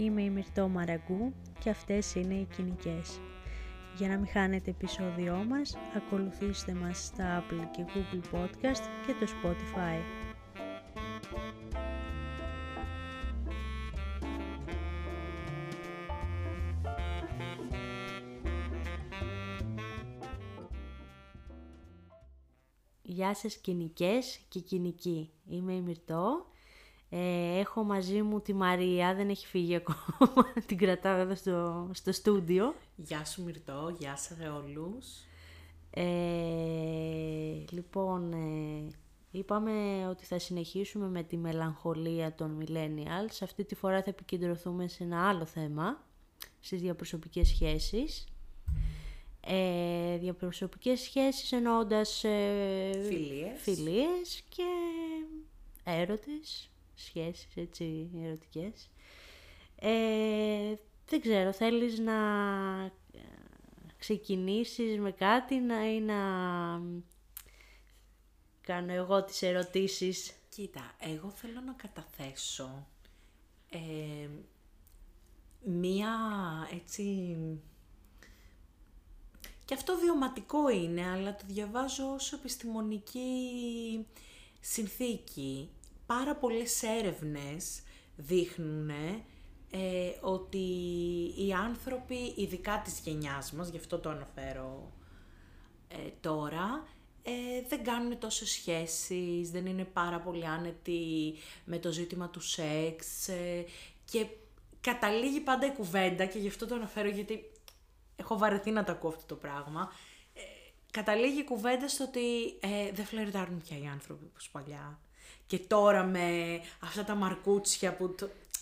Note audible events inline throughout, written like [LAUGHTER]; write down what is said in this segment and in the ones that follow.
Είμαι η Μυρτώ Μαραγκού και αυτές είναι οι κοινικές. Για να μην χάνετε επεισόδιό μας, ακολουθήστε μας στα Apple και Google Podcast και το Spotify. Γεια σας κοινικές και κοινικοί. Είμαι η Μυρτώ ε, έχω μαζί μου τη Μαρία, δεν έχει φύγει ακόμα, [LAUGHS] την κρατάω εδώ στο, στο στούντιο. Γεια σου Μυρτώ, γεια σας όλους. Ε, λοιπόν, ε, είπαμε ότι θα συνεχίσουμε με τη μελαγχολία των millennials. Αυτή τη φορά θα επικεντρωθούμε σε ένα άλλο θέμα, στις διαπροσωπικές σχέσεις. Ε, διαπροσωπικές σχέσεις εννοώντας ε, φιλίες. φιλίες και έρωτες σχέσεις έτσι ερωτικές. Ε, δεν ξέρω, θέλεις να ε, ξεκινήσεις με κάτι να, ή να κάνω εγώ τις ερωτήσεις; Κοίτα, εγώ θέλω να καταθέσω ε, μία έτσι... Και αυτό βιωματικό είναι, αλλά το διαβάζω ως επιστημονική συνθήκη πάρα πολλές έρευνες δείχνουν ε, ότι οι άνθρωποι, ειδικά της γενιάς μας, γι' αυτό το αναφέρω ε, τώρα, ε, δεν κάνουν τόσο σχέσεις, δεν είναι πάρα πολύ άνετοι με το ζήτημα του σεξ ε, και καταλήγει πάντα η κουβέντα και γι' αυτό το αναφέρω γιατί έχω βαρεθεί να το ακούω αυτό το πράγμα. καταλήγει η κουβέντα στο ότι δεν φλερτάρουν πια οι άνθρωποι όπως παλιά. Και τώρα με αυτά τα μαρκούτσια που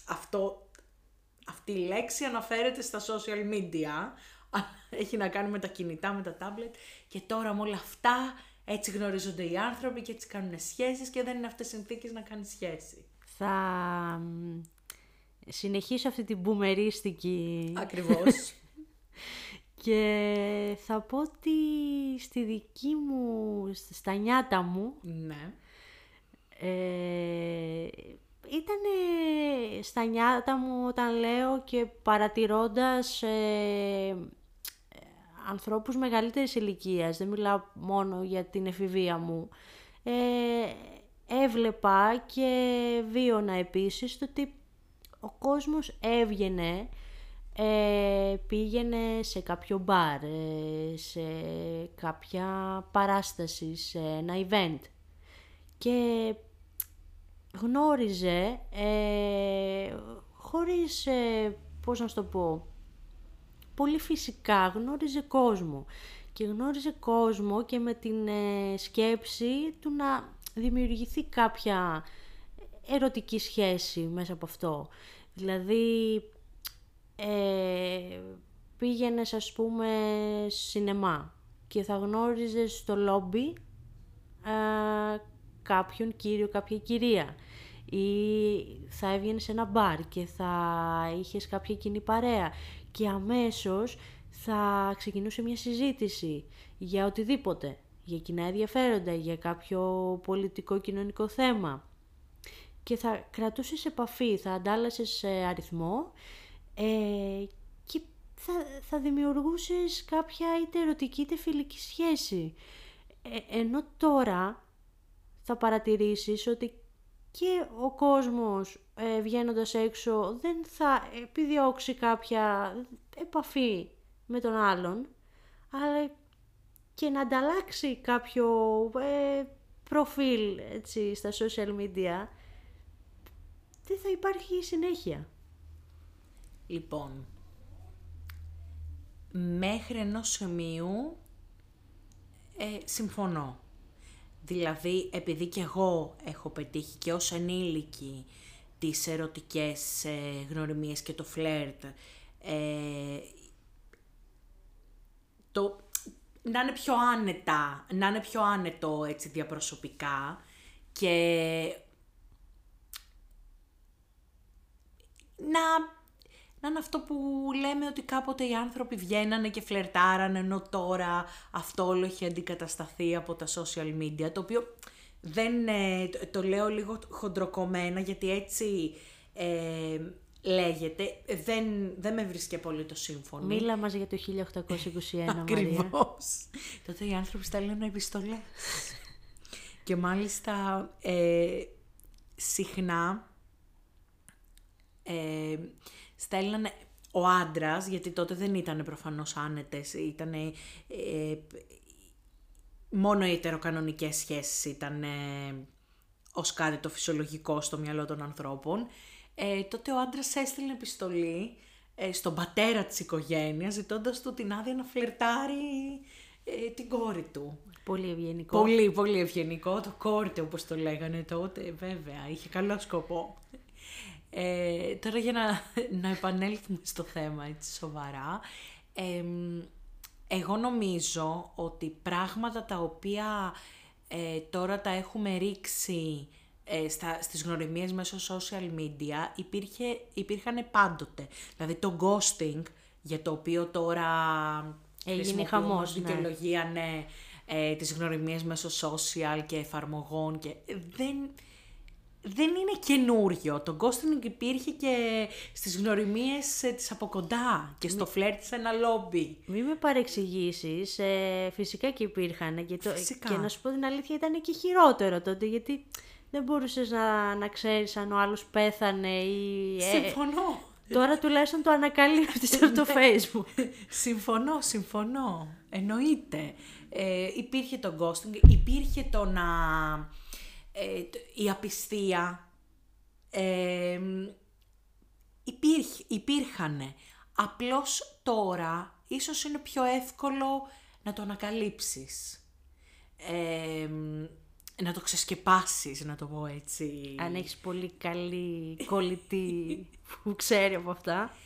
αυτό, αυτή η λέξη αναφέρεται στα social media, έχει να κάνει με τα κινητά, με τα tablet και τώρα με όλα αυτά έτσι γνωρίζονται οι άνθρωποι και έτσι κάνουν σχέσεις και δεν είναι αυτές οι συνθήκες να κάνεις σχέση. Θα συνεχίσω αυτή την μπουμερίστικη... Ακριβώς. [LAUGHS] και θα πω ότι στη δική μου, στα νιάτα μου, ναι. Ε, ήταν στα νιάτα μου όταν λέω και παρατηρώντας ε, ανθρώπους μεγαλύτερης ηλικίας, δεν μιλάω μόνο για την εφηβεία μου, ε, έβλεπα και βίωνα επίσης το ότι ο κόσμος έβγαινε, ε, πήγαινε σε κάποιο μπαρ, ε, σε κάποια παράσταση, σε ένα event. Και γνώριζε, ε, χωρίς, ε, πώς να σου το πω, πολύ φυσικά γνώριζε κόσμο. Και γνώριζε κόσμο και με την ε, σκέψη του να δημιουργηθεί κάποια ερωτική σχέση μέσα από αυτό. Δηλαδή, ε, πήγαινες ας πούμε σινεμά και θα γνώριζες στο λόμπι ε, κάποιον κύριο, κάποια κυρία. Ή θα έβγαινες σε ένα μπαρ και θα είχες κάποια κοινή παρέα. Και αμέσως θα ξεκινούσε μια συζήτηση για οτιδήποτε, για κοινά ενδιαφέροντα, για κάποιο πολιτικό κοινωνικό θέμα. Και θα κρατούσες επαφή, θα αντάλλασες ε, αριθμό ε, και θα, θα δημιουργούσες κάποια είτε ερωτική είτε φιλική σχέση. Ε, ενώ τώρα θα παρατηρήσεις ότι και ο κόσμος ε, βγαίνοντας έξω δεν θα επιδιώξει κάποια επαφή με τον άλλον, αλλά και να ανταλλάξει κάποιο ε, προφίλ έτσι, στα social media, δεν θα υπάρχει συνέχεια. Λοιπόν, μέχρι ενός σημείου ε, συμφωνώ. Δηλαδή, επειδή και εγώ έχω πετύχει και ως ενήλικη τις ερωτικές ε, γνωριμίες και το φλερτ, ε, το, να είναι πιο άνετα, να είναι πιο άνετο έτσι διαπροσωπικά και να να είναι αυτό που λέμε ότι κάποτε οι άνθρωποι βγαίνανε και φλερτάρανε, ενώ τώρα αυτό όλο έχει αντικατασταθεί από τα social media, το οποίο δεν το, λέω λίγο χοντροκομμένα, γιατί έτσι ε, λέγεται. Δεν, δεν με βρίσκει πολύ το σύμφωνο. Μίλα μας για το 1821, Μαρία. Ακριβώς. Τότε οι άνθρωποι στέλνουν επιστολές. και μάλιστα ε, συχνά ε, στέλνανε ο άντρας, γιατί τότε δεν ήταν προφανώς άνετες, ήταν ε, μόνο οι ετεροκανονικές σχέσεις ήταν ε, ως κάτι το φυσιολογικό στο μυαλό των ανθρώπων. Ε, τότε ο άντρας έστειλε επιστολή ε, στον πατέρα της οικογένειας, ζητώντας του την άδεια να φλερτάρει ε, την κόρη του. Πολύ ευγενικό. Πολύ, πολύ ευγενικό. Το κόρτε, όπως το λέγανε τότε, βέβαια. Είχε καλό σκοπό. Ε, τώρα για να, [LAUGHS] να επανέλθουμε στο θέμα έτσι σοβαρά. εγώ νομίζω ότι πράγματα τα οποία ε, τώρα τα έχουμε ρίξει ε, στα, στις γνωριμίες μέσω social media υπήρχε, υπήρχαν πάντοτε. Δηλαδή το ghosting για το οποίο τώρα Έγινε χαμός, ναι. δικαιολογία, ναι, ε, τις γνωριμίες μέσω social και εφαρμογών και δεν, δεν είναι καινούριο. Το ghosting υπήρχε και στις γνωριμίες ε, της από κοντά και στο φλερτ σε ένα λόμπι. Μην με παρεξηγήσεις, ε, φυσικά και υπήρχαν και, το, Φυσικά. και να σου πω την αλήθεια ήταν και χειρότερο τότε γιατί δεν μπορούσες να, να ξέρεις αν ο άλλος πέθανε ή... ε, Συμφωνώ. Τώρα τουλάχιστον το ανακαλύπτεις από το facebook. συμφωνώ, συμφωνώ. Εννοείται. Ε, υπήρχε το ghosting, υπήρχε το να... Ε, το- η απιστία. Ε, υπήρχε, υπήρχανε. Απλώς τώρα ίσως είναι πιο εύκολο να το ανακαλύψεις. Ε, να το ξεσκεπάσεις, να το πω έτσι. αν έχεις πολύ καλή κολλητή που ξέρει από αυτά.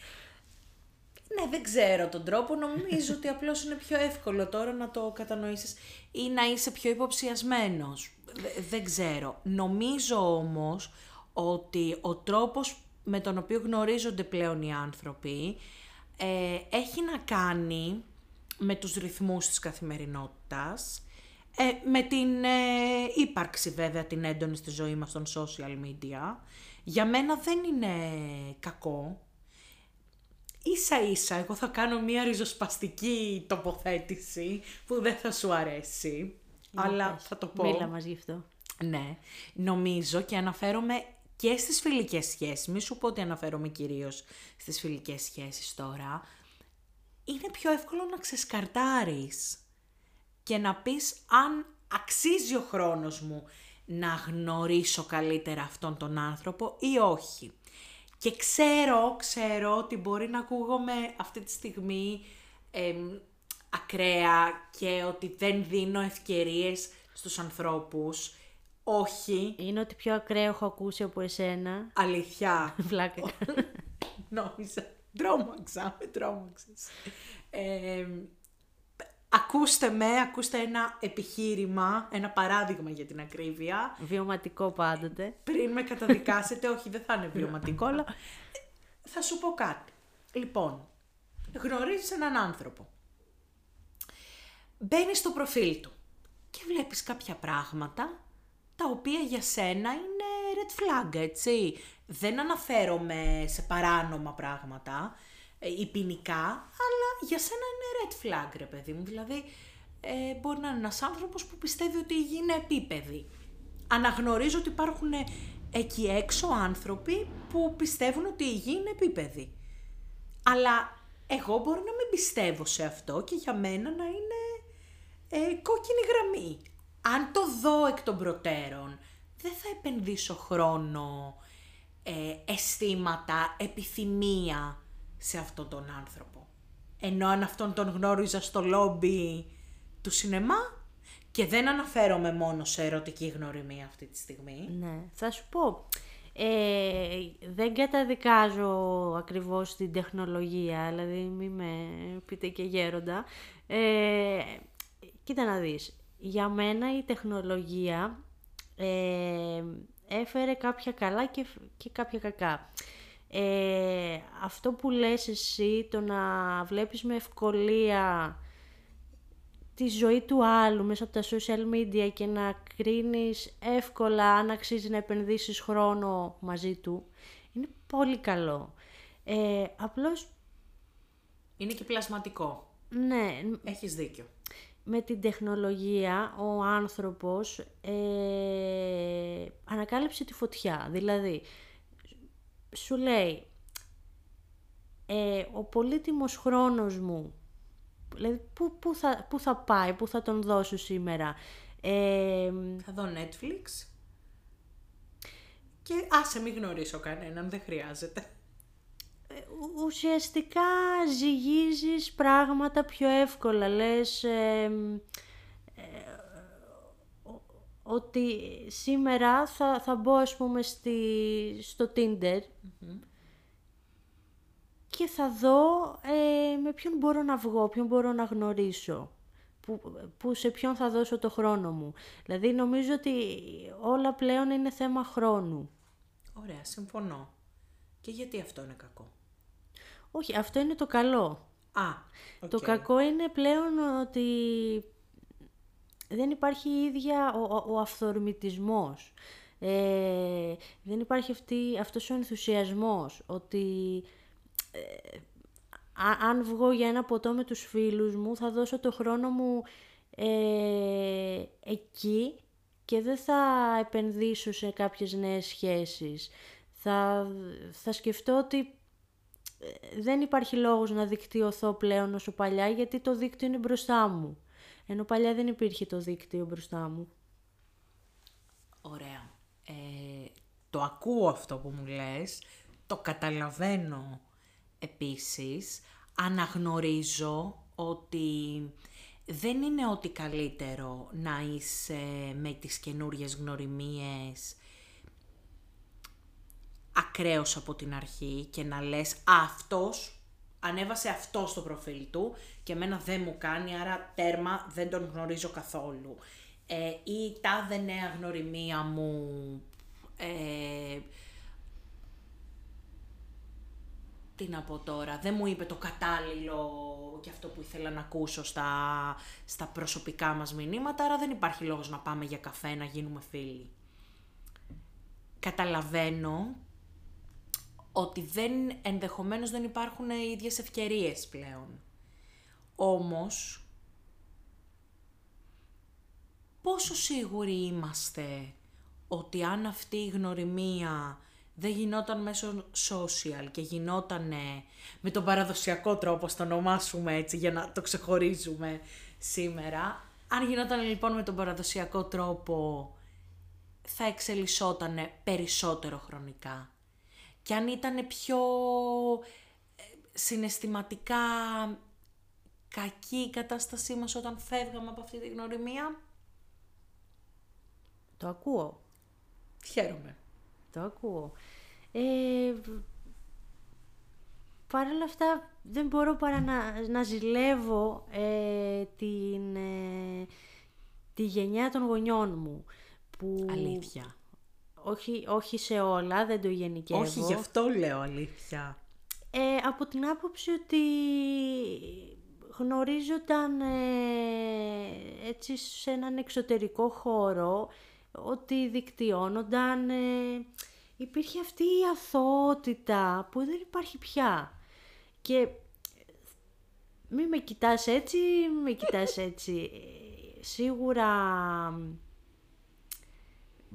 Ναι, δεν ξέρω τον τρόπο. Νομίζω ότι απλώς είναι πιο εύκολο τώρα να το κατανοήσεις ή να είσαι πιο υποψιασμένος. Δε- δεν ξέρω. Νομίζω όμως ότι ο τρόπος με τον οποίο γνωρίζονται πλέον οι άνθρωποι ε, έχει να κάνει με τους ρυθμούς της καθημερινότητας, ε, με την ε, ύπαρξη βέβαια την έντονη στη ζωή μας των social media. Για μένα δεν είναι κακό, Ίσα ίσα, εγώ θα κάνω μία ριζοσπαστική τοποθέτηση που δεν θα σου αρέσει, αλλά πες. θα το πω. Μίλα μας γι' αυτό. Ναι, νομίζω και αναφέρομαι και στις φιλικές σχέσεις, μη σου πω ότι αναφέρομαι κυρίως στις φιλικές σχέσεις τώρα, είναι πιο εύκολο να ξεσκαρτάρεις και να πεις αν αξίζει ο χρόνος μου να γνωρίσω καλύτερα αυτόν τον άνθρωπο ή όχι. Και ξέρω, ξέρω ότι μπορεί να ακούγομαι αυτή τη στιγμή εμ, ακραία και ότι δεν δίνω ευκαιρίες στους ανθρώπους. Όχι, Είναι ότι πιο ακραίο έχω ακούσει από εσένα. αλήθεια. [LAUGHS] Βλάκα. Νόμιζα. Τρόμαξα, με τρόμαξες. Ε, ακούστε με, ακούστε ένα επιχείρημα, ένα παράδειγμα για την ακρίβεια. Βιωματικό πάντοτε. Πριν με καταδικάσετε, όχι δεν θα είναι βιωματικό, αλλά ε, θα σου πω κάτι. Λοιπόν, γνωρίζεις έναν άνθρωπο. Μπαίνεις στο προφίλ του και βλέπεις κάποια πράγματα τα οποία για σένα είναι red flag, έτσι. Δεν αναφέρομαι σε παράνομα πράγματα ε, ή ποινικά, αλλά για σένα είναι red flag, ρε παιδί μου. Δηλαδή, ε, μπορεί να είναι ένας άνθρωπος που πιστεύει ότι η γη είναι επίπεδη. Αναγνωρίζω ότι υπάρχουν εκεί έξω άνθρωποι που πιστεύουν ότι η γη είναι επίπεδη. Αλλά εγώ μπορώ να μην πιστεύω σε αυτό και για μένα να είναι ε, κόκκινη γραμμή. Αν το δω εκ των προτέρων, δεν θα επενδύσω χρόνο, ε, αισθήματα, επιθυμία σε αυτόν τον άνθρωπο. Ενώ αν αυτόν τον γνώριζα στο λόμπι του σινεμά και δεν αναφέρομαι μόνο σε ερωτική γνωριμία αυτή τη στιγμή. Ναι, θα σου πω. Ε, δεν καταδικάζω ακριβώς την τεχνολογία, δηλαδή μη με πείτε και γέροντα. Ε, κοίτα να δεις, για μένα η τεχνολογία ε, έφερε κάποια καλά και, και κάποια κακά. Ε, αυτό που λες εσύ, το να βλέπεις με ευκολία τη ζωή του άλλου μέσα από τα social media και να κρίνεις εύκολα αν αξίζει να επενδύσεις χρόνο μαζί του, είναι πολύ καλό. Ε, απλώς, Είναι και πλασματικό. ναι, Έχεις δίκιο. με την τεχνολογία ο άνθρωπος ε, ανακάλυψε τη φωτιά. Δηλαδή, σου λέει, ε, ο πολύτιμος χρόνος μου, δηλαδή πού, πού, θα, πού θα πάει, πού θα τον δώσω σήμερα. Ε, Θα δω Netflix. Και άσε μην γνωρίσω κανέναν, δεν χρειάζεται. ου- ουσιαστικά ζυγίζεις πράγματα πιο εύκολα. Λες ε, ε, ο- ότι σήμερα θα, θα μπω ας πούμε στη, στο Tinder και θα δω ε, με ποιον μπορώ να βγω, ποιον μπορώ να γνωρίσω. Που, που σε ποιον θα δώσω το χρόνο μου. Δηλαδή νομίζω ότι όλα πλέον είναι θέμα χρόνου. Ωραία, συμφωνώ. Και γιατί αυτό είναι κακό; Όχι, αυτό είναι το καλό. Α, Το οκ. κακό είναι πλέον ότι δεν υπάρχει η ίδια ο, ο, ο αυθορμητισμός. Ε, δεν υπάρχει αυτή, αυτός ο ενθουσιασμός ότι ε, α- αν βγω για ένα ποτό με τους φίλους μου θα δώσω το χρόνο μου ε, εκεί και δεν θα επενδύσω σε κάποιες νέες σχέσεις. Θα, θα σκεφτώ ότι δεν υπάρχει λόγος να δικτυωθώ πλέον όσο παλιά γιατί το δίκτυο είναι μπροστά μου. Ενώ παλιά δεν υπήρχε το δίκτυο μπροστά μου. Ωραία. Ε, το ακούω αυτό που μου λες, το καταλαβαίνω επίσης, αναγνωρίζω ότι δεν είναι ότι καλύτερο να είσαι με τις καινούριες γνωριμίες ακραίος από την αρχή και να λες «Α, αυτός ανέβασε αυτό στο προφίλ του και εμένα δεν μου κάνει, άρα τέρμα δεν τον γνωρίζω καθόλου. Ε, ή τάδε νέα γνωριμία μου ε, τι να πω τώρα, δεν μου είπε το κατάλληλο και αυτό που ήθελα να ακούσω στα, στα προσωπικά μας μηνύματα, άρα δεν υπάρχει λόγος να πάμε για καφέ, να γίνουμε φίλοι. Καταλαβαίνω ότι δεν, ενδεχομένως δεν υπάρχουν οι ίδιες ευκαιρίες πλέον. Όμως, πόσο σίγουροι είμαστε ότι αν αυτή η γνωριμία δεν γινόταν μέσω social και γινόταν με τον παραδοσιακό τρόπο, στο ονομάσουμε έτσι για να το ξεχωρίζουμε σήμερα, αν γινόταν λοιπόν με τον παραδοσιακό τρόπο θα εξελισσόταν περισσότερο χρονικά. Και αν ήταν πιο ε, συναισθηματικά κακή η κατάστασή μας όταν φεύγαμε από αυτή τη γνωριμία, Το ακούω. χαίρομαι. Το ακούω. Ε, Παρ' όλα αυτά δεν μπορώ παρά να, να ζηλεύω ε, την, ε, τη γενιά των γονιών μου. Που, Αλήθεια. Όχι, όχι σε όλα, δεν το γενικεύω. Όχι, γι' αυτό λέω αλήθεια. Ε, από την άποψη ότι γνωρίζονταν ε, έτσι σε έναν εξωτερικό χώρο, ότι δικτυώνονταν, ε, υπήρχε αυτή η αθωότητα που δεν υπάρχει πια. Και μη με κοιτάς έτσι, μη με κοιτάς έτσι. Ε, Σίγουρα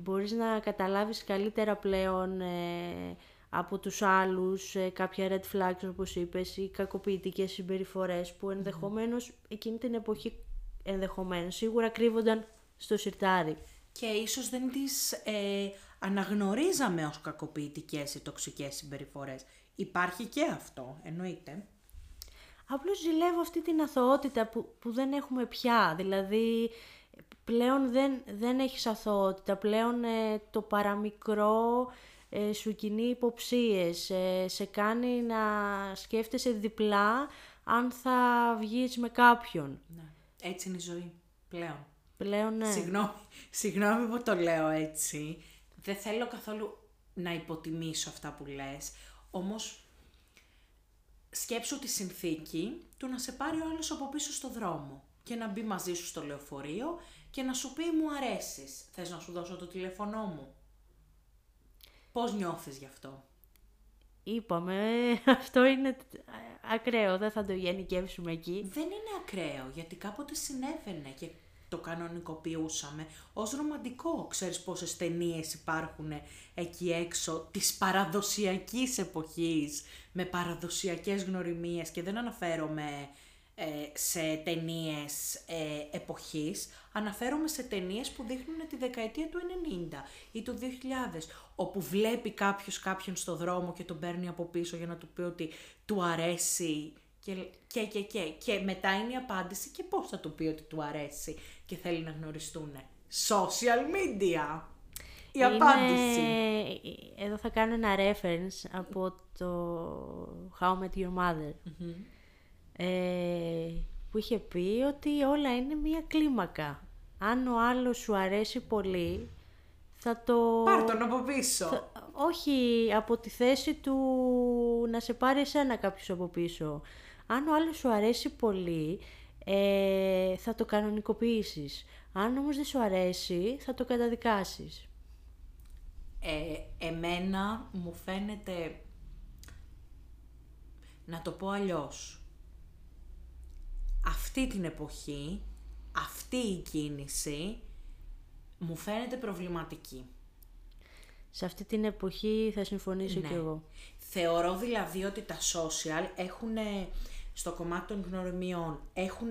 μπορείς να καταλάβεις καλύτερα πλέον ε, από τους άλλους ε, κάποια red flags όπως είπες ή κακοποιητικές συμπεριφορές που ενδεχομένως εκείνη την εποχή ενδεχομένως σίγουρα κρύβονταν στο σιρτάρι. Και ίσως δεν τις ε, αναγνωρίζαμε ως κακοποιητικές ή τοξικές συμπεριφορές. Υπάρχει και αυτό, εννοείται. Απλώς ζηλεύω αυτή την αθωότητα που, που δεν έχουμε πια. Δηλαδή, πλέον δεν, δεν έχεις αθωότητα. Πλέον ε, το παραμικρό ε, σου κινεί υποψίες. ε, σε κάνει να σκέφτεσαι διπλά αν θα βγεις με κάποιον. Ναι. Έτσι είναι η ζωή πλέον. Πλέον, ναι. Συγγνώμη, συγγνώμη που το λέω έτσι. Δεν θέλω καθόλου να υποτιμήσω αυτά που λες. Όμως, σκέψου τη συνθήκη του να σε πάρει ο άλλος από πίσω στο δρόμο και να μπει μαζί σου στο λεωφορείο και να σου πει μου αρέσεις. Θες να σου δώσω το τηλέφωνό μου; Πώς νιώθεις γι' αυτό; είπαμε, [LAUGHS] αυτό είναι ακραίο, δεν θα το γενικεύσουμε εκεί. Δεν είναι ακραίο, γιατί κάποτε συνέβαινε και το κανονικοποιούσαμε ως ρομαντικό. Ξέρεις πόσες ταινίες υπάρχουν εκεί έξω της παραδοσιακής εποχής, με παραδοσιακές γνωριμίες και δεν αναφέρομαι ε, σε ταινίες ε, εποχής, αναφέρομαι σε ταινίες που δείχνουν τη δεκαετία του 90 ή του 2000, όπου βλέπει κάποιος κάποιον στο δρόμο και τον παίρνει από πίσω για να του πει ότι του αρέσει και, και, και, και, και μετά είναι η απάντηση και πώς θα του πει ότι του αρέσει και θέλει να γνωριστούν. Social media. Η απάντηση. Εδώ θα κάνω ένα reference από το How I Met Your Mother. Ε, που είχε πει ότι όλα είναι μία κλίμακα. Αν ο άλλος σου αρέσει πολύ, θα το... Πάρ' τον από πίσω. Όχι, από τη θέση του να σε πάρει εσένα κάποιος από πίσω. Αν ο άλλος σου αρέσει πολύ, ε, θα το κανονικοποιήσεις. Αν όμως δεν σου αρέσει, θα το καταδικάσεις. Ε, εμένα μου φαίνεται, να το πω αλλιώς, αυτή την εποχή, αυτή η κίνηση, μου φαίνεται προβληματική. Σε αυτή την εποχή θα συμφωνήσω ναι. κι εγώ. Θεωρώ δηλαδή ότι τα social έχουν στο κομμάτι των γνωριμιών έχουν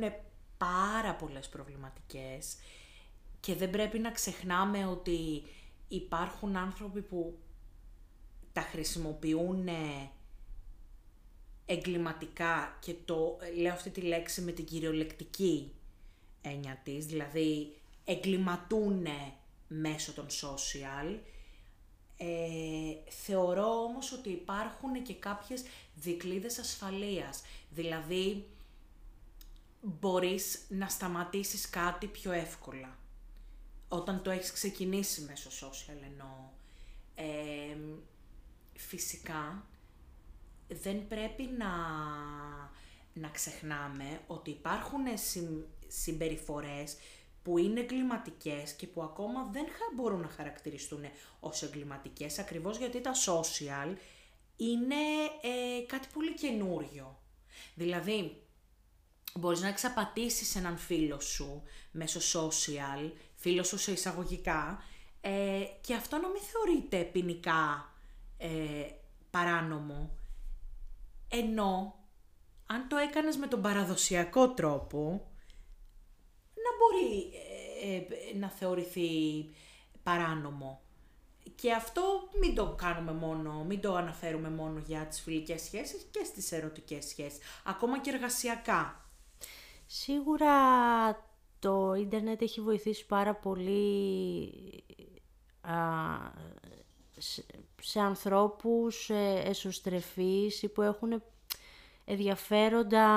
πάρα πολλές προβληματικές και δεν πρέπει να ξεχνάμε ότι υπάρχουν άνθρωποι που τα χρησιμοποιούν εγκληματικά και το λέω αυτή τη λέξη με την κυριολεκτική έννοια της, δηλαδή εγκληματούν μέσω των social. Ε, θεωρώ όμως ότι υπάρχουν και κάποιες δικλείδες ασφαλείας. Δηλαδή, μπορείς να σταματήσεις κάτι πιο εύκολα. Όταν το έχεις ξεκινήσει μέσω social εννοώ. Ε, φυσικά, δεν πρέπει να, να ξεχνάμε ότι υπάρχουν συμ, συμπεριφορές που είναι εγκληματικές και που ακόμα δεν μπορούν να χαρακτηριστούν ως εγκληματικές, ακριβώς γιατί τα social είναι ε, κάτι πολύ καινούριο. Δηλαδή, μπορείς να εξαπατήσεις έναν φίλο σου μέσω social, φίλο σου σε εισαγωγικά, ε, και αυτό να μην θεωρείται ποινικά ε, παράνομο. Ενώ, αν το έκανες με τον παραδοσιακό τρόπο, να μπορεί ε, να θεωρηθεί παράνομο. Και αυτό μην το κάνουμε μόνο, μην το αναφέρουμε μόνο για τις φιλικές σχέσεις και στις ερωτικές σχέσεις, ακόμα και εργασιακά. Σίγουρα το ίντερνετ έχει βοηθήσει πάρα πολύ α, σε, σε ανθρώπους ε, εσωστρεφείς ή που έχουν ενδιαφέροντα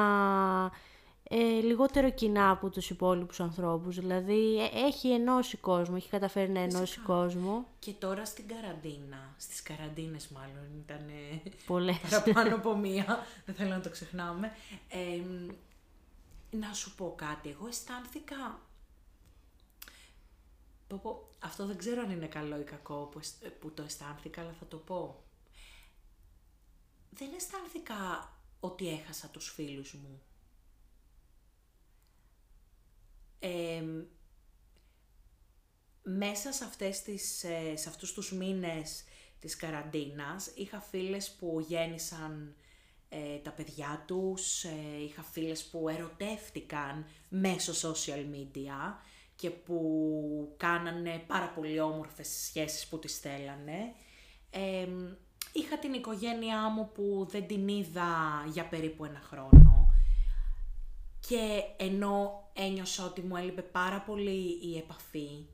ε, λιγότερο κοινά από τους υπόλοιπους ανθρώπους. Δηλαδή ε, έχει ενώσει κόσμο, έχει καταφέρει να ενώσει κόσμο. Και τώρα στην καραντίνα, στις καραντίνες μάλλον ήταν Πολλές. παραπάνω από μία, δεν θέλω να το ξεχνάμε. να σου πω κάτι, εγώ αισθάνθηκα... Πω, αυτό δεν ξέρω αν είναι καλό ή κακό που, που το αισθάνθηκα, αλλά θα το πω. Δεν αισθάνθηκα ότι έχασα τους φίλους μου μέσα σε, αυτές τις, ε, σε αυτούς τους μήνες της καραντίνας είχα φίλες που γέννησαν ε, τα παιδιά τους, ε, είχα φίλες που ερωτεύτηκαν μέσω social media και που κάνανε πάρα πολύ όμορφες σχέσεις που τις θέλανε. είχα την οικογένειά μου που δεν την είδα για περίπου ένα χρόνο και ενώ ένιωσα ότι μου έλειπε πάρα πολύ η επαφή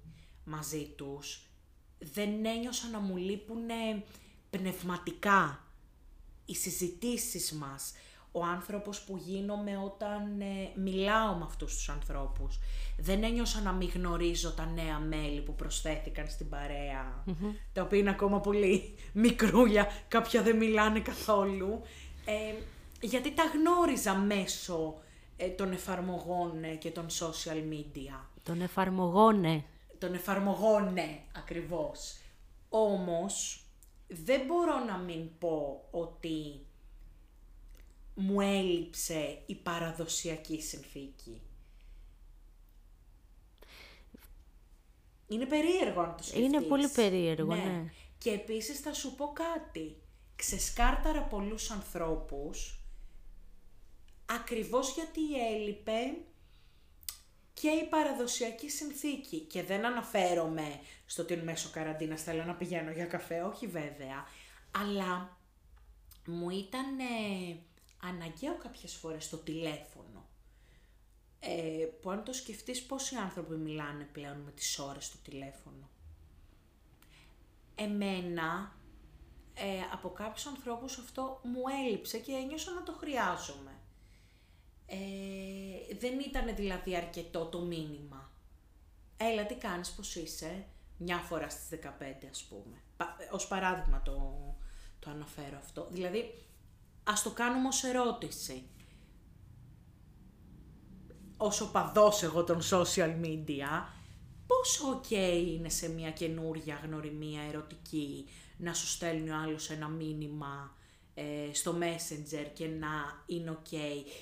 μαζί τους, δεν ένιωσα να μου λείπουν πνευματικά οι συζητήσεις μας, ο άνθρωπος που γίνομαι όταν ε, μιλάω με αυτούς τους ανθρώπους. Δεν ένιωσα να μην γνωρίζω τα νέα μέλη που προσθέθηκαν στην παρεα τα οποία είναι ακόμα πολύ μικρούλια, κάποια δεν μιλάνε καθόλου. Ε, γιατί τα γνώριζα μέσω ε, των εφαρμογών ε, και των social media. Των εφαρμογών, ναι. Των εφαρμογών, ναι, ακριβώς. Όμως, δεν μπορώ να μην πω ότι μου έλειψε η παραδοσιακή συνθήκη. Είναι περίεργο αν το σκεφτείς. Είναι πολύ περίεργο, ναι. Και επίσης θα σου πω κάτι. Ξεσκάρταρα πολλούς ανθρώπους ακριβώς γιατί έλειπε και η παραδοσιακή συνθήκη. Και δεν αναφέρομαι στο ότι μέσω καραντίνας θέλω να πηγαίνω για καφέ, όχι βέβαια. Αλλά μου ήταν ε, αναγκαίο κάποιες φορές το τηλέφωνο. Ε, που αν το σκεφτείς πόσοι άνθρωποι μιλάνε πλέον με τις ώρες στο τηλέφωνο; Εμένα, ε, από κάποιους ανθρώπους αυτό μου έλειψε και ένιωσα να το χρειάζομαι. Ε, δεν ήταν δηλαδή αρκετό το μήνυμα. Έλα, τι κάνεις, πώς είσαι, μια φορά στις 15 ας πούμε. Ως παράδειγμα το, το αναφέρω αυτό. Δηλαδή, ας το κάνουμε ως ερώτηση. Όσο παδός εγώ των social media, πόσο ok είναι σε μια καινούρια γνωριμία ερωτική να σου στέλνει ο άλλος ένα μήνυμα ε, στο Messenger και να είναι ok;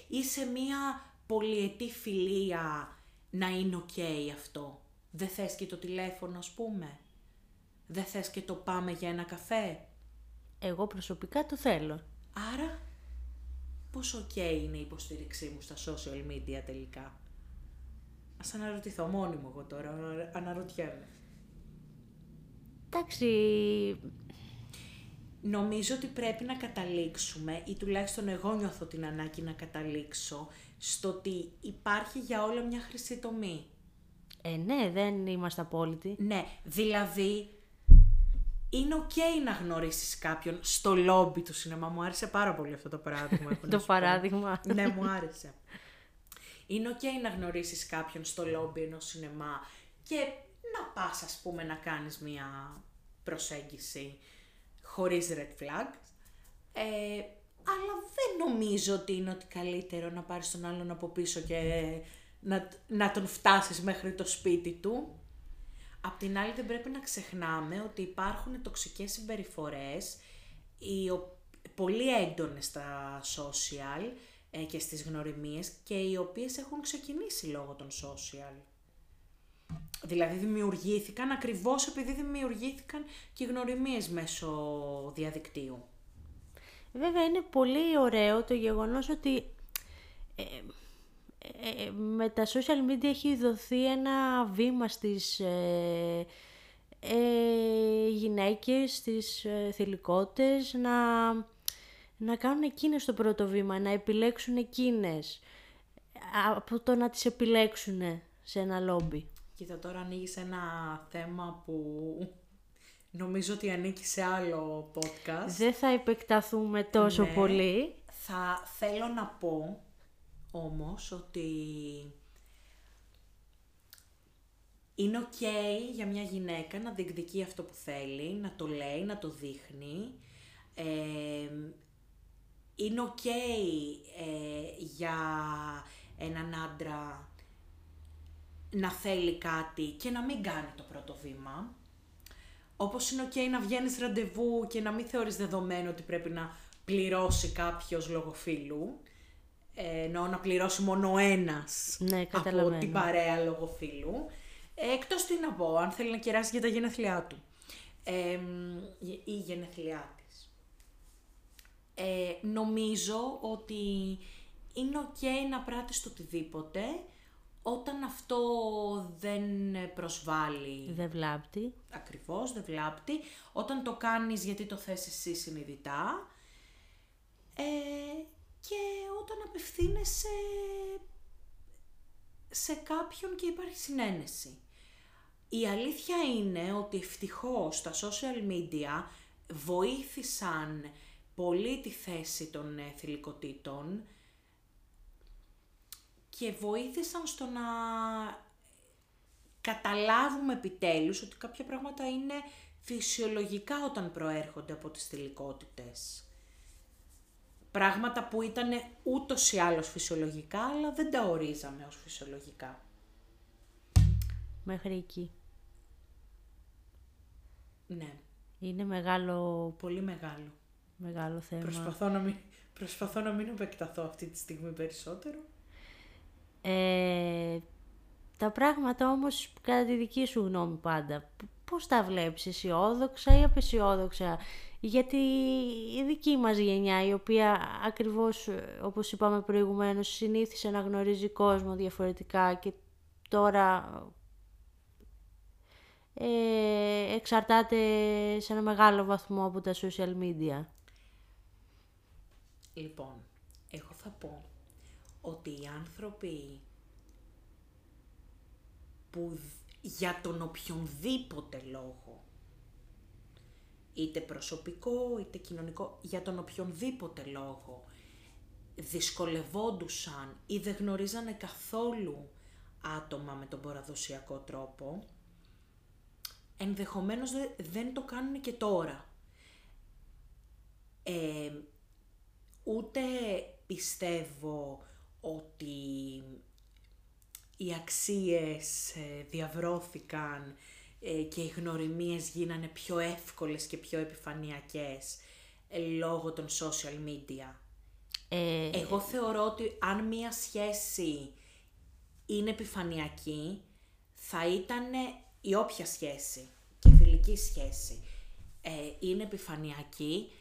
Ή σε μία πολυετή φιλία να είναι ok αυτό; Δεν θες και το τηλέφωνο ας πούμε; Δεν θες και το πάμε για ένα καφέ; Εγώ προσωπικά το θέλω. Άρα, πόσο ok είναι η υποστήριξή μου στα social media τελικά; Ας αναρωτηθώ μόνη μου εγώ τώρα, αναρωτιέμαι. Εντάξει, νομίζω ότι πρέπει να καταλήξουμε, ή τουλάχιστον εγώ νιώθω την ανάγκη να καταλήξω, στο ότι υπάρχει για όλα μια χρυσή τομή. Ε, ναι, δεν είμαστε απόλυτοι. Ναι, δηλαδή είναι οκ να γνωρίσεις κάποιον στο λόμπι του σινεμά. Μου άρεσε πάρα πολύ αυτό το παράδειγμα. το παράδειγμα. ναι, μου άρεσε. Είναι οκ να γνωρίσεις κάποιον στο λόμπι ενός σινεμά και να πας ας πούμε να κάνεις μια προσέγγιση χωρίς red flags. Ε, αλλά δεν νομίζω ότι είναι ότι καλύτερο να πάρεις τον άλλον από πίσω και να, να τον φτάσεις μέχρι το σπίτι του. Απ' την άλλη δεν πρέπει να ξεχνάμε ότι υπάρχουν τοξικές συμπεριφορές οι, πολύ έντονες στα social ε, και στις γνωριμίες και οι οποίες έχουν ξεκινήσει λόγω των social. Δηλαδή δημιουργήθηκαν ακριβώς επειδή δημιουργήθηκαν και οι γνωριμίες μέσω διαδικτύου. Βέβαια είναι πολύ ωραίο το γεγονός ότι ε, ε, με τα social media έχει δοθεί ένα βήμα στις ε, ε, γυναίκες, στις ε, θηλυκότητες να, να κάνουν εκείνες το πρώτο βήμα, να επιλέξουν εκείνες από το να τις επιλέξουν σε ένα λόμπι. Κοίτα, τώρα ανοίγεις ένα θέμα που νομίζω ότι ανήκει σε άλλο podcast. Δεν θα επεκταθούμε τόσο ναι. πολύ. Θα θέλω να πω όμως ότι είναι ok για μια γυναίκα να διεκδικεί αυτό που θέλει, να το λέει, να το δείχνει. είναι ok ε, για έναν άντρα να θέλει κάτι και να μην κάνει το πρώτο βήμα. Όπως είναι ok να βγαίνεις ραντεβού και να μην θεωρείς δεδομένο ότι πρέπει να πληρώσει κάποιος λογοφίλου. Ε, εννοώ να πληρώσει μόνο ένας ναι, από την παρέα λογοφίλου. Ε, εκτός τι να πω, αν θέλει να κεράσει για τα γενέθλιά του. Ε, ή γενέθλιά της. Ε, νομίζω ότι είναι ok να πράττεις το οτιδήποτε όταν αυτό δεν προσβάλλει... Δεν βλάπτει. Ακριβώς, δεν βλάπτει. Όταν το κάνεις γιατί το θες εσύ συνειδητά. Ε, και όταν απευθύνεσαι σε κάποιον και υπάρχει συνένεση. Η αλήθεια είναι ότι ευτυχώς τα social media βοήθησαν πολύ τη θέση των θηλυκοτήτων και βοήθησαν στο να καταλάβουμε επιτέλους ότι κάποια πράγματα είναι φυσιολογικά όταν προέρχονται από τις θηλυκότητες. Πράγματα που ήταν ούτως ή άλλως φυσιολογικά, αλλά δεν τα ορίζαμε ως φυσιολογικά. Μέχρι εκεί. Ναι. Είναι μεγάλο, Πολύ μεγάλο. μεγάλο θέμα. Προσπαθώ να, μην, προσπαθώ να μην επεκταθώ αυτή τη στιγμή περισσότερο. Ε, τα πράγματα όμως, κατά τη δική σου γνώμη πάντα, π- πώς τα βλέπεις, αισιόδοξα ή απεσιόδοξα; Γιατί η δική μας γενιά, η οποία ακριβώς, ε, όπως είπαμε προηγουμένως, συνήθισε να γνωρίζει κόσμο διαφορετικά και τώρα ε, εξαρτάται σε ένα μεγάλο βαθμό από τα social media. Λοιπόν, εγώ θα πω ότι οι άνθρωποι που δ- για τον οποιονδήποτε λόγο, είτε προσωπικό είτε κοινωνικό, για τον οποιονδήποτε λόγο, δυσκολευόντουσαν ή δεν γνωρίζανε καθόλου άτομα με τον παραδοσιακό τρόπο, ενδεχομένως δε- δεν το κάνουν και τώρα. Ε, ούτε πιστεύω ότι οι αξίες ε, διαβρώθηκαν ε, και οι γνωριμίες γίνανε πιο εύκολες και πιο επιφανειακές ε, λόγω των social media. Ε, Εγώ θεωρώ ότι αν μία σχέση είναι επιφανειακή, θα ήταν η όποια σχέση και φιλική σχέση ε, είναι επιφανειακή,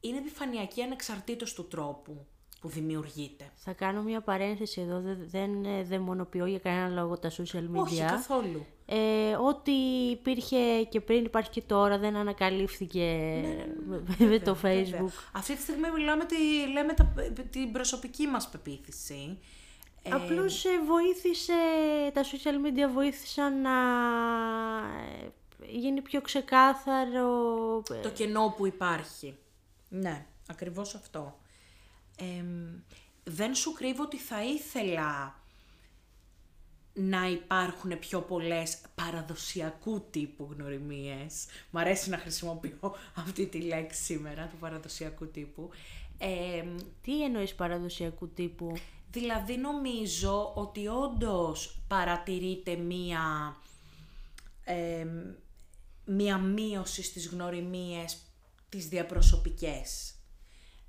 είναι επιφανειακή ανεξαρτήτως του τρόπου που δημιουργείται. Θα κάνω μια παρένθεση εδώ, δεν, δεν ε, δαιμονοποιώ για κανένα λόγο τα social media. Όχι καθόλου. Ε, ό,τι υπήρχε και πριν υπάρχει και τώρα δεν ανακαλύφθηκε με, με το Βέβαια. facebook. Αυτή τη στιγμή μιλάμε τη, λέμε τα, την προσωπική μας πεποίθηση. Ε, Απλώς ε, βοήθησε, τα social media βοήθησαν να ε, γίνει πιο ξεκάθαρο. ε, το κενό που υπάρχει. Ναι, ακριβώς αυτό. Εμ, δεν σου κρύβω ότι θα ήθελα να υπάρχουν πιο πολλές παραδοσιακού τύπου γνωριμίες. Μ' αρέσει να χρησιμοποιώ αυτή τη λέξη σήμερα, του παραδοσιακού τύπου. Εμ, Τι εννοείς παραδοσιακού τύπου; Δηλαδή νομίζω ότι όντως παρατηρείται μία, εμ, μία μείωση στις γνωριμίες τις διαπροσωπικές.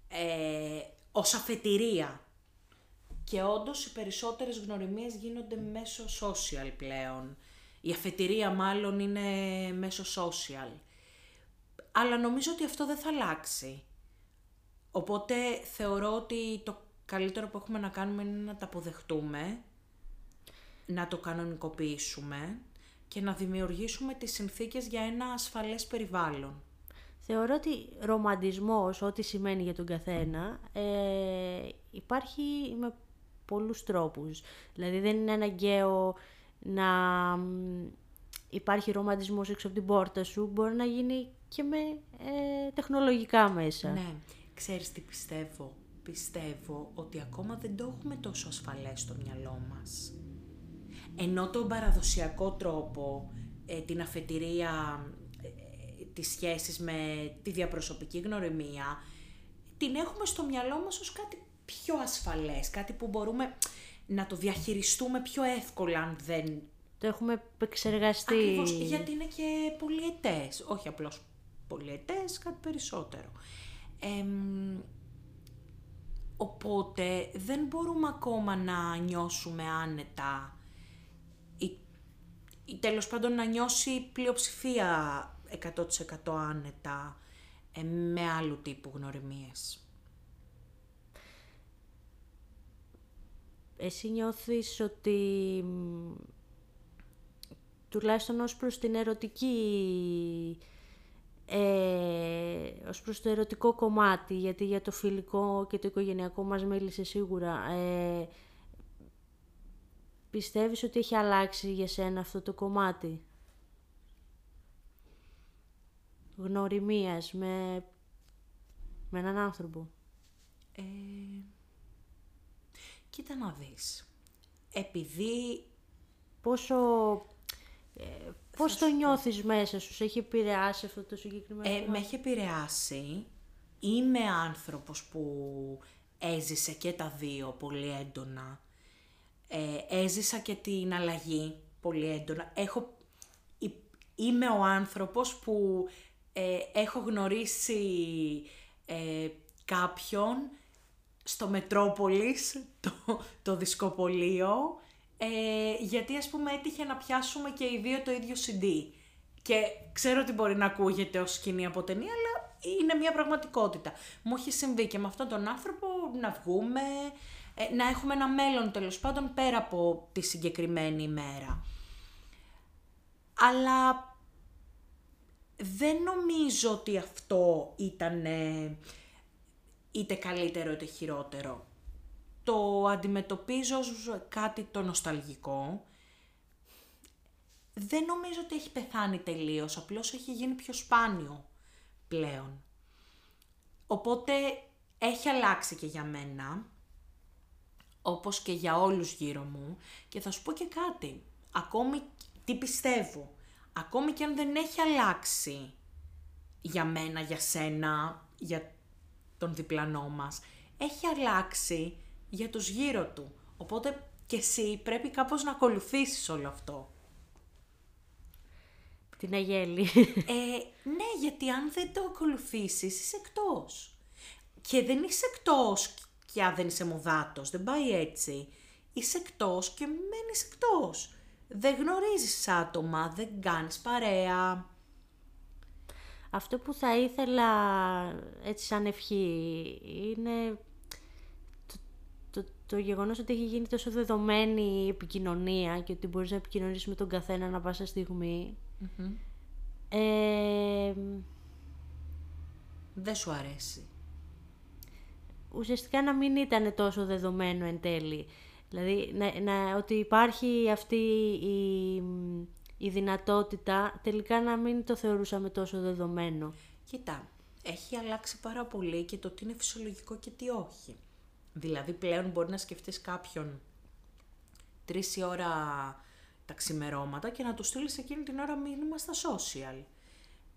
Ε, ως αφετηρία. Και όντως οι περισσότερες γνωριμίες γίνονται μέσω social πλέον. Η αφετηρία μάλλον είναι μέσω social. Αλλά νομίζω ότι αυτό δεν θα αλλάξει. Οπότε θεωρώ ότι το καλύτερο που έχουμε να κάνουμε είναι να τα αποδεχτούμε, να το κανονικοποιήσουμε και να δημιουργήσουμε τις συνθήκες για ένα ασφαλές περιβάλλον. Θεωρώ ότι ρομαντισμός, ό,τι σημαίνει για τον καθένα, ε, υπάρχει με πολλούς τρόπους. Δηλαδή δεν είναι αναγκαίο να μ, υπάρχει ρομαντισμός έξω από την πόρτα σου, μπορεί να γίνει και με ε, τεχνολογικά μέσα. Ναι, ξέρεις τι πιστεύω; Πιστεύω ότι ακόμα δεν το έχουμε τόσο ασφαλές στο μυαλό μας. Ενώ τον παραδοσιακό τρόπο, ε, την αφετηρία, ε, τις σχέσεις με τη διαπροσωπική γνωριμία, την έχουμε στο μυαλό μας ως κάτι πιο ασφαλές, κάτι που μπορούμε να το διαχειριστούμε πιο εύκολα αν δεν Το έχουμε επεξεργαστεί. Ακριβώς, γιατί είναι και πολυετές, όχι απλώς πολυετές, κάτι περισσότερο. Εμ, οπότε δεν μπορούμε ακόμα να νιώσουμε άνετα ή, ή τέλος πάντων να νιώσει πλειοψηφία 100% άνετα ε, με άλλου τύπου γνωριμίες. Εσύ νιώθεις ότι μ, τουλάχιστον ως προς την ερωτική ε, ως προς το ερωτικό κομμάτι γιατί για το φιλικό και το οικογενειακό μας μίλησες σίγουρα ε, πιστεύεις ότι έχει αλλάξει για σένα αυτό το κομμάτι; Γνωριμίας με, με έναν άνθρωπο. Ε, κοίτα να δεις. Επειδή Πόσο... Ε, πώς το νιώθεις μέσα σου, σε έχει επηρεάσει αυτό το συγκεκριμένο Ε, πράγμα; με έχει επηρεάσει. Είμαι άνθρωπος που έζησε και τα δύο πολύ έντονα. Ε, έζησα και την αλλαγή πολύ έντονα. Έχω, υ- είμαι ο άνθρωπος που ε, έχω γνωρίσει ε, κάποιον στο Μετρόπολης, το, το δισκοπολείο, ε, γιατί ας πούμε έτυχε να πιάσουμε και οι δύο το ίδιο CD. Και ξέρω ότι μπορεί να ακούγεται ως σκηνή από ταινία, αλλά είναι μια πραγματικότητα. Μου έχει συμβεί και με αυτόν τον άνθρωπο να βγούμε, ε, να έχουμε ένα μέλλον τέλος πάντων πέρα από τη συγκεκριμένη ημέρα. Αλλά δεν νομίζω ότι αυτό ήταν είτε καλύτερο είτε χειρότερο. Το αντιμετωπίζω ως κάτι το νοσταλγικό. Δεν νομίζω ότι έχει πεθάνει τελείως, απλώς έχει γίνει πιο σπάνιο πλέον. Οπότε έχει αλλάξει και για μένα, όπως και για όλους γύρω μου. Και θα σου πω και κάτι, ακόμη τι πιστεύω. Ακόμη και αν δεν έχει αλλάξει για μένα, για σένα, για τον διπλανό μας, έχει αλλάξει για τους γύρω του. Οπότε και εσύ πρέπει κάπως να ακολουθήσεις όλο αυτό. Την αγέλη. Ε, ναι, γιατί αν δεν το ακολουθήσεις είσαι εκτός. Και δεν είσαι εκτός και αν δεν είσαι μοδάτος, δεν πάει έτσι. Είσαι εκτός και μένεις εκτός. Δεν γνωρίζεις άτομα, δεν κάνεις παρέα. Αυτό που θα ήθελα έτσι σαν ευχή είναι το, το, το γεγονός ότι έχει γίνει τόσο δεδομένη η επικοινωνία και ότι μπορείς να επικοινωνήσεις με τον καθένα να πάσα Ε, Δεν σου αρέσει. Ουσιαστικά να μην ήταν τόσο δεδομένο εν τέλει. Δηλαδή να, να, ότι υπάρχει αυτή η, η δυνατότητα τελικά να μην το θεωρούσαμε τόσο δεδομένο. Κοίτα, έχει αλλάξει πάρα πολύ και το τι είναι φυσιολογικό και τι όχι. Δηλαδή πλέον μπορεί να σκεφτείς κάποιον τρεις η ώρα τα ξημερώματα και να του στείλεις εκείνη την ώρα μήνυμα στα social.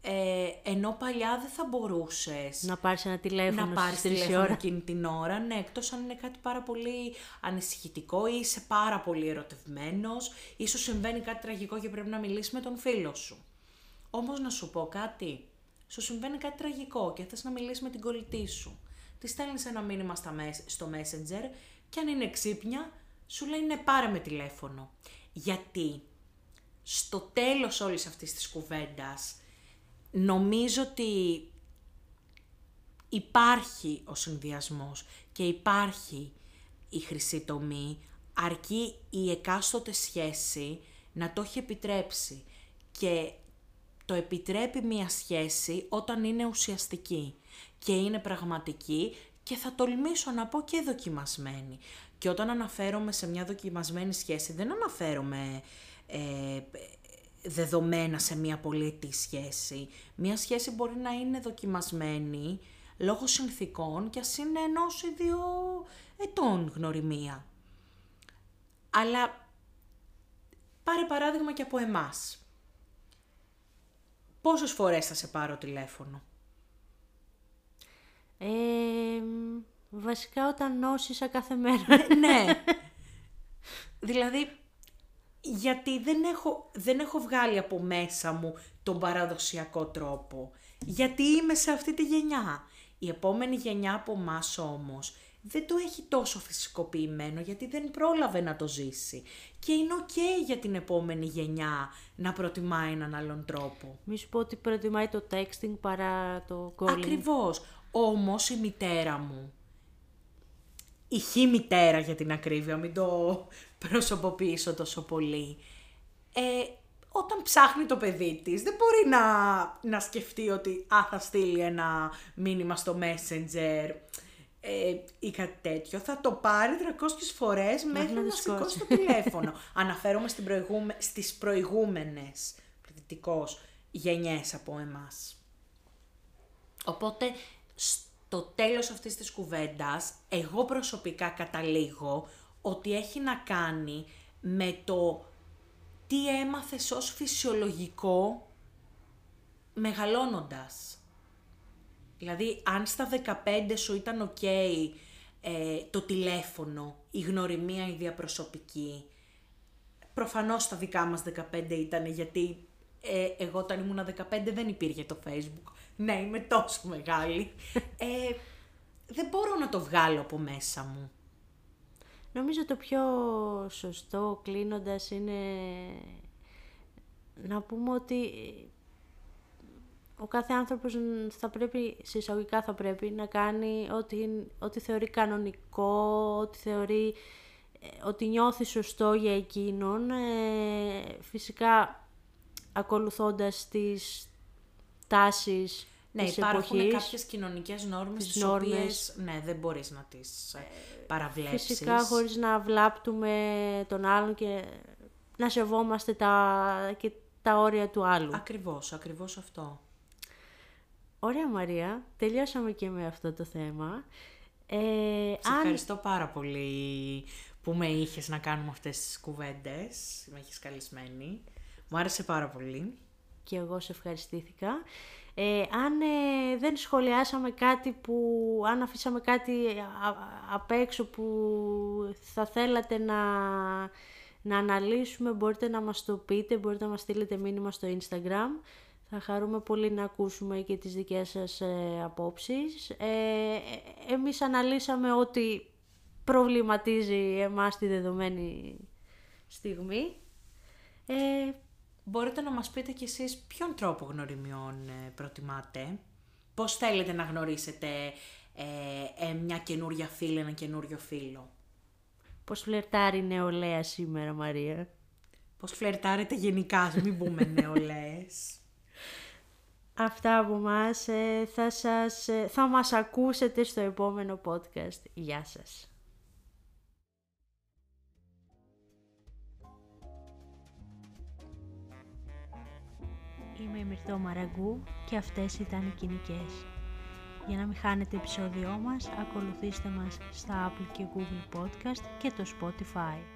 Ε, ενώ παλιά δεν θα μπορούσες. Να πάρεις ένα τηλέφωνο να πάρεις τηλέφωνο ώρα. εκείνη την ώρα. Ναι, εκτός αν είναι κάτι πάρα πολύ ανησυχητικό ή είσαι πάρα πολύ ερωτευμένος, ή σου συμβαίνει κάτι τραγικό και πρέπει να μιλήσεις με τον φίλο σου. Όμως να σου πω κάτι. Σου συμβαίνει κάτι τραγικό και θες να μιλήσεις με την κολλητή σου. Τη στέλνεις ένα μήνυμα στα, στο Messenger και αν είναι ξύπνια, σου λέει ναι, πάρε με τηλέφωνο. Γιατί στο τέλος όλης αυτής της κουβέντας νομίζω ότι υπάρχει ο συνδυασμός και υπάρχει η χρυσή τομή, αρκεί η εκάστοτε σχέση να το έχει επιτρέψει και το επιτρέπει μία σχέση όταν είναι ουσιαστική και είναι πραγματική και θα τολμήσω να πω και δοκιμασμένη. Και όταν αναφέρομαι σε μια δοκιμασμένη σχέση δεν αναφέρομαι ε, δεδομένα σε μια πολίτη σχέση. Μια σχέση μπορεί να είναι δοκιμασμένη λόγω συνθήκων και ας είναι ενός ή δύο ετών γνωριμία. Αλλά πάρε παράδειγμα και από εμάς. Πόσες φορές θα σε πάρω τηλέφωνο; Ε, βασικά όταν νόσησα κάθε μέρα. ναι. ναι. [LAUGHS] δηλαδή γιατί δεν έχω, δεν έχω βγάλει από μέσα μου τον παραδοσιακό τρόπο. Γιατί είμαι σε αυτή τη γενιά. Η επόμενη γενιά από εμάς όμως δεν το έχει τόσο φυσικοποιημένο γιατί δεν πρόλαβε να το ζήσει. Και είναι οκ για την επόμενη γενιά να προτιμάει έναν άλλον τρόπο. Μη σου πω ότι προτιμάει το texting παρά το calling. Ακριβώς. Όμως η μητέρα μου, η χι μητέρα για την ακρίβεια, μην το προσωποποιήσω τόσο πολύ. Ε, όταν ψάχνει το παιδί της, δεν μπορεί να, να σκεφτεί ότι α, θα στείλει ένα μήνυμα στο Messenger ε, ή κάτι τέτοιο. Θα το πάρει 300 φορές μέχρι να, να σηκώσει το τηλέφωνο. [LAUGHS] Αναφέρομαι στην προηγούμε, στις προηγούμενες πληθυντικώς γενιές από εμάς. Οπότε, στο τέλος αυτής της κουβέντας, εγώ προσωπικά καταλήγω ότι έχει να κάνει με το τι έμαθες ως φυσιολογικό μεγαλώνοντας. Δηλαδή, αν στα 15 σου ήταν ok ε, το τηλέφωνο, η γνωριμία, η διαπροσωπική, προφανώς στα δικά μας 15 ήταν γιατί Ε, εγώ όταν ήμουν 15 δεν υπήρχε το Facebook. Ναι, είμαι τόσο μεγάλη. [LAUGHS] ε, δεν μπορώ να το βγάλω από μέσα μου. Νομίζω το πιο σωστό κλείνοντας είναι να πούμε ότι ο κάθε άνθρωπος θα πρέπει, σε εισαγωγικά θα πρέπει να κάνει ό,τι, ό,τι θεωρεί κανονικό, ό,τι θεωρεί, ε, ότι νιώθει σωστό για εκείνον. Ε, φυσικά ακολουθώντας τις τάσεις ναι, της υπάρχουν εποχής. κάποιες κοινωνικές νόρμες τις, τις νόρμες. οποίες ναι, δεν μπορείς να τις ε, παραβλέψεις. Φυσικά χωρίς να βλάπτουμε τον άλλον και να σεβόμαστε τα, και τα όρια του άλλου. Ακριβώς, ακριβώς αυτό. Ωραία Μαρία, τελειώσαμε και με αυτό το θέμα. Ε, Σε ευχαριστώ πάρα πολύ που με είχες να κάνουμε αυτές τις κουβέντες. Με είχες καλεσμένη. Μου άρεσε πάρα πολύ. Και εγώ σε ευχαριστήθηκα. Ε, αν ε, δεν σχολιάσαμε κάτι που, αν αφήσαμε κάτι α- απ' έξω που θα θέλατε να, να αναλύσουμε, μπορείτε να μας το πείτε, μπορείτε να μας στείλετε μήνυμα στο Instagram. Θα χαρούμε πολύ να ακούσουμε και τις δικές σας ε, απόψεις. Ε, ε, εμείς αναλύσαμε ό,τι προβληματίζει εμάς τη δεδομένη στιγμή. Ε, Μπορείτε να μας πείτε κι εσείς ποιον τρόπο γνωριμιών ε, προτιμάτε; Πώς θέλετε να γνωρίσετε ε, ε, μια καινούρια φίλη, ένα καινούριο φίλο; Πώς φλερτάρει η νεολαία σήμερα, Μαρία; Πώς φλερτάρετε γενικά, ας μην πούμε [LAUGHS] νεολαίες; Αυτά από μας ε, θα, σας, ε, θα μας ακούσετε στο επόμενο podcast. Γεια σας. Είμαι η Μυρτώ Μαραγκού και αυτές ήταν οι κοινικές. Για να μην χάνετε επεισόδιό μας, ακολουθήστε μας στα Apple και Google Podcast και το Spotify.